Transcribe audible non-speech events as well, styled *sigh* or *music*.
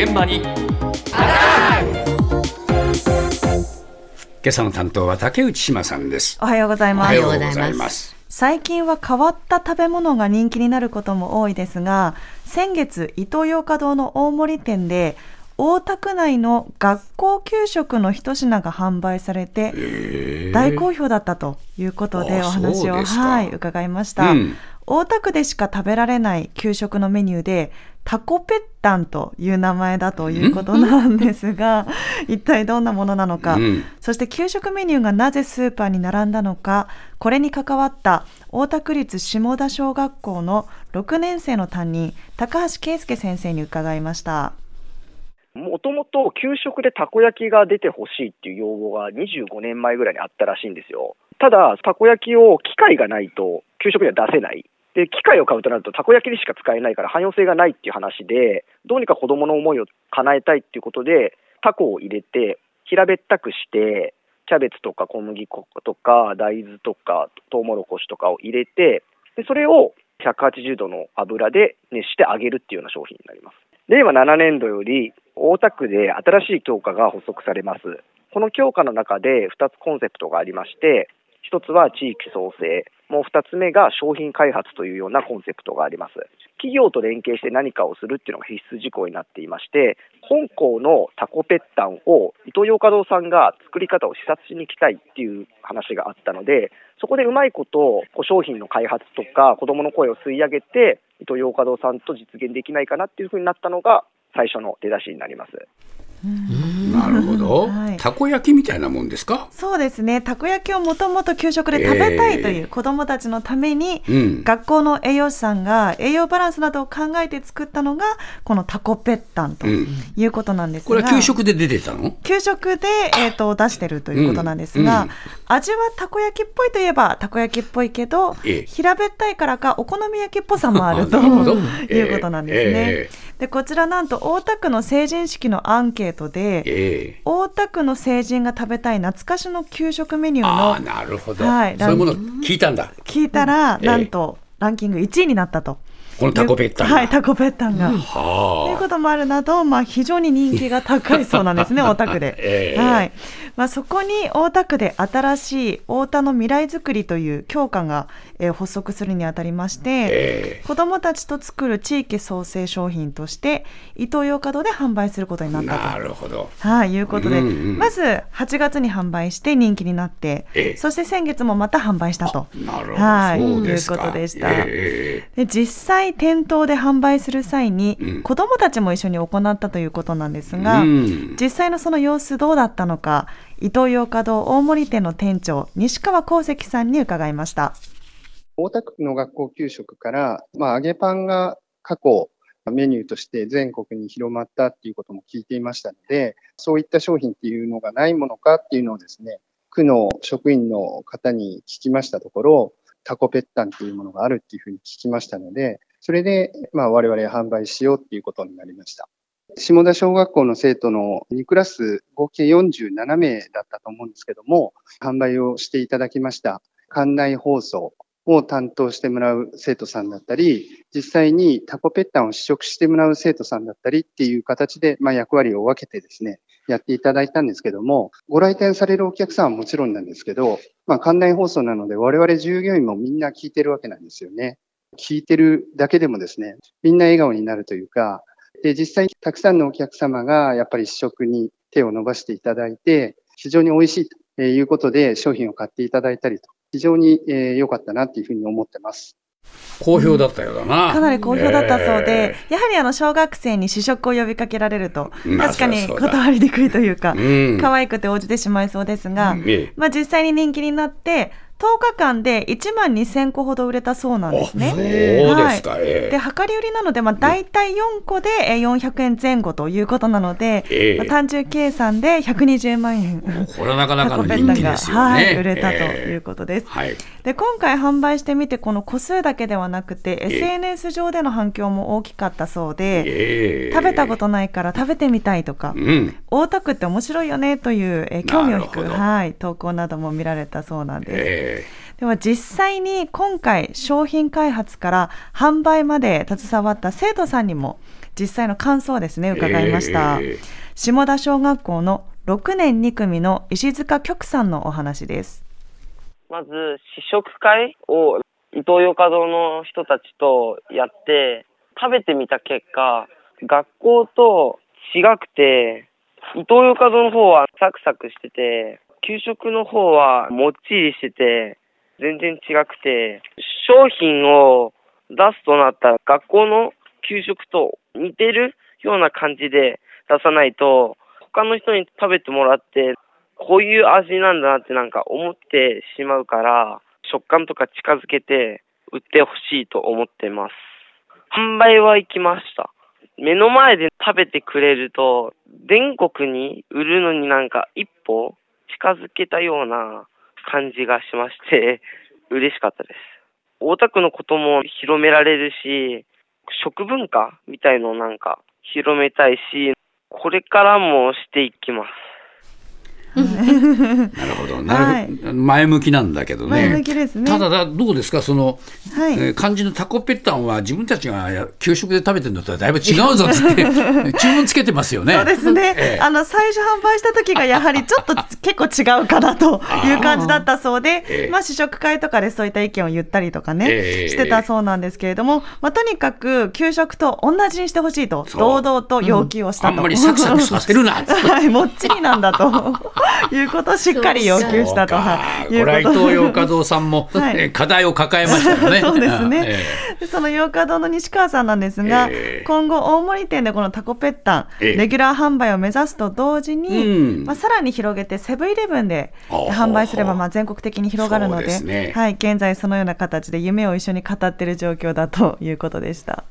現場に。今朝の担当は竹内島さんです。おはようございます。おはようございます。最近は変わった食べ物が人気になることも多いですが先月イトーヨーカドーの大森店で大田区内の学校給食の一品が販売されて大好評だったということでお話を、はい、伺いました、うん、大田区でしか食べられない給食のメニューでタコペッタンという名前だということなんですが、一体どんなものなのか、うん、そして給食メニューがなぜスーパーに並んだのか、これに関わった大田区立下田小学校の6年生の担任、高橋圭介先生に伺いました。もともと給食でたこ焼きが出てほしいっていう要望が25年前ぐらいにあったらしいんですよ。ただ、たこ焼きを機械がないと給食には出せない。で、機械を買うとなると、たこ焼きにしか使えないから汎用性がないっていう話で、どうにか子供の思いを叶えたいっていうことで、タコを入れて、平べったくして、キャベツとか小麦粉とか大豆とかトウモロコシとかを入れて、でそれを180度の油で熱して揚げるっていうような商品になります。令和7年度より大田区で新しい強化が発足されます。この強化の中で2つコンセプトがありまして、1つは地域創生、もう2つ目が商品開発というようなコンセプトがあります。企業と連携して何かをするっていうのが必須事項になっていまして、本校のタコペッタンをイトーヨーカドーさんが作り方を視察しに行きたいっていう話があったので、そこでうまいこと商品の開発とか子供の声を吸い上げて、イトーヨーカドーさんと実現できないかなっていうふうになったのが最初の出だしになります。なるほど、*laughs* はい、たこ焼きみたいなもんですか？そうですね。たこ焼きをもともと給食で食べたいという子どもたちのために、えー学校の栄養士さんが栄養バランスなどを考えて作ったのがこのタコペッタンということなんですが、うん、これは給食で出てたの？給食で、えーと、出してるということなんですが、うん、味はたこ焼きっぽいといえばたこ焼きっぽいけど、えー、平べったいからかお好み焼きっぽさもあると *laughs* いうことなんですね。えー、でこちらなんと大田区の成人式のアンケートで、えー、大田区の成人が食べたい懐かしの給食メニューのあなるほど、はい、そういうもの聞いたんだ。聞いたら、なんとランキング1位になったと。このタコペッタンが。はい、タコペッタンが。ということもあるなど、まあ、非常に人気が高いそうなんですね、大田区で。えー、はい。まあ、そこに大田区で新しい大田の未来づくりという強化が、えー、発足するにあたりまして、えー、子どもたちと作る地域創生商品としてイトーヨーカドーで販売することになったと。なるほど、はい、いうことで、うんうん、まず8月に販売して人気になって、えー、そして先月もまた販売したと。なるほど、はい、いうことでした、えー、で実際店頭で販売する際に、うん、子どもたちも一緒に行ったということなんですが、うん、実際のその様子どうだったのかイトーヨーカドー大森店の店長、西川功石さんに伺いました。大田区の学校給食から、まあ、揚げパンが過去、メニューとして全国に広まったっていうことも聞いていましたので、そういった商品っていうのがないものかっていうのをですね、区の職員の方に聞きましたところ、タコペッタンっていうものがあるっていうふうに聞きましたので、それで、まあ、我々販売しようっていうことになりました。下田小学校の生徒の2クラス合計47名だったと思うんですけども、販売をしていただきました。館内放送を担当してもらう生徒さんだったり、実際にタコペッタンを試食してもらう生徒さんだったりっていう形で、まあ、役割を分けてですね、やっていただいたんですけども、ご来店されるお客さんはもちろんなんですけど、まあ、館内放送なので我々従業員もみんな聞いてるわけなんですよね。聞いてるだけでもですね、みんな笑顔になるというか、で、実際たくさんのお客様がやっぱり試食に手を伸ばしていただいて、非常に美味しいということで商品を買っていただいたりと、非常に良かったなというふうに思ってます。好評だったようだな。かなり好評だったそうで、えー、やはりあの小学生に試食を呼びかけられると、確かに断りにくいというか、可愛くて応じてしまいそうですが、うん、まあ実際に人気になって、10日間で1万2000個ほど売れたそうなんですね。そうですか、はい、で量り売りなので、まあ、大体4個で400円前後ということなので、えー、まあ、単純計算で120万円。これはなかなかの人気ですよね、はい、売れたということです。えー、はい、で今回販売してみてこの個数だけではなくて、えー、SNS 上での反響も大きかったそうで、食べたことないから食べてみたいとか、うん、大田区って面白いよねという、えー、興味を引く、はい、投稿なども見られたそうなんです。では実際に今回商品開発から販売まで携わった生徒さんにも実際の感想をですね伺いました、えー、下田小学校の6年2組の石塚局さんのお話です。まず試食会をイトーヨーカドーの人たちとやって食べてみた結果学校と違くてイトーヨカドの方はサクサクしてて給食の方はもっちりしてて全然違くて商品を出すとなったら学校の給食と似てるような感じで出さないと他の人に食べてもらってこういう味なんだなってなんか思ってしまうから食感とか近づけて売ってほしいと思ってます。販売は行きました。目の前で食べてくれると全国に売るのになんか一歩近づけたような感じがしまして嬉しかったです。大田区のことも広められるし、食文化みたいのをなんか広めたいし、これからもしていきます。なるほど、なる、はい、前向きなんだけどね。ねただどうですか、その、はい、えー、漢字のタコペッタンは自分たちが給食で食べてるのとはだいぶ違うぞって *laughs* 注文つけてますよね。そうですね。えー、あの最初販売した時がやはりちょっと結構違うかなという感じだったそうで、*laughs* えー、まあ試食会とかでそういった意見を言ったりとかね、えー、してたそうなんですけれども、まあとにかく給食と同じにしてほしいと堂々と要求をしたと。うん、あんまりサクサクさせるな。*laughs* はい、もっちりなんだと。*laughs* いうことをしっかり要求したと。これは伊藤洋華堂さんも、*laughs* はい、課題を抱えましたよね。*laughs* そうですね。えー、その洋華堂の西川さんなんですが、えー、今後大森店でこのタコペッタン、えー、レギュラー販売を目指すと同時に、うん、まあさらに広げてセブンイレブンで販売すればまあ全国的に広がるので、でね、はい。現在そのような形で夢を一緒に語っている状況だということでした。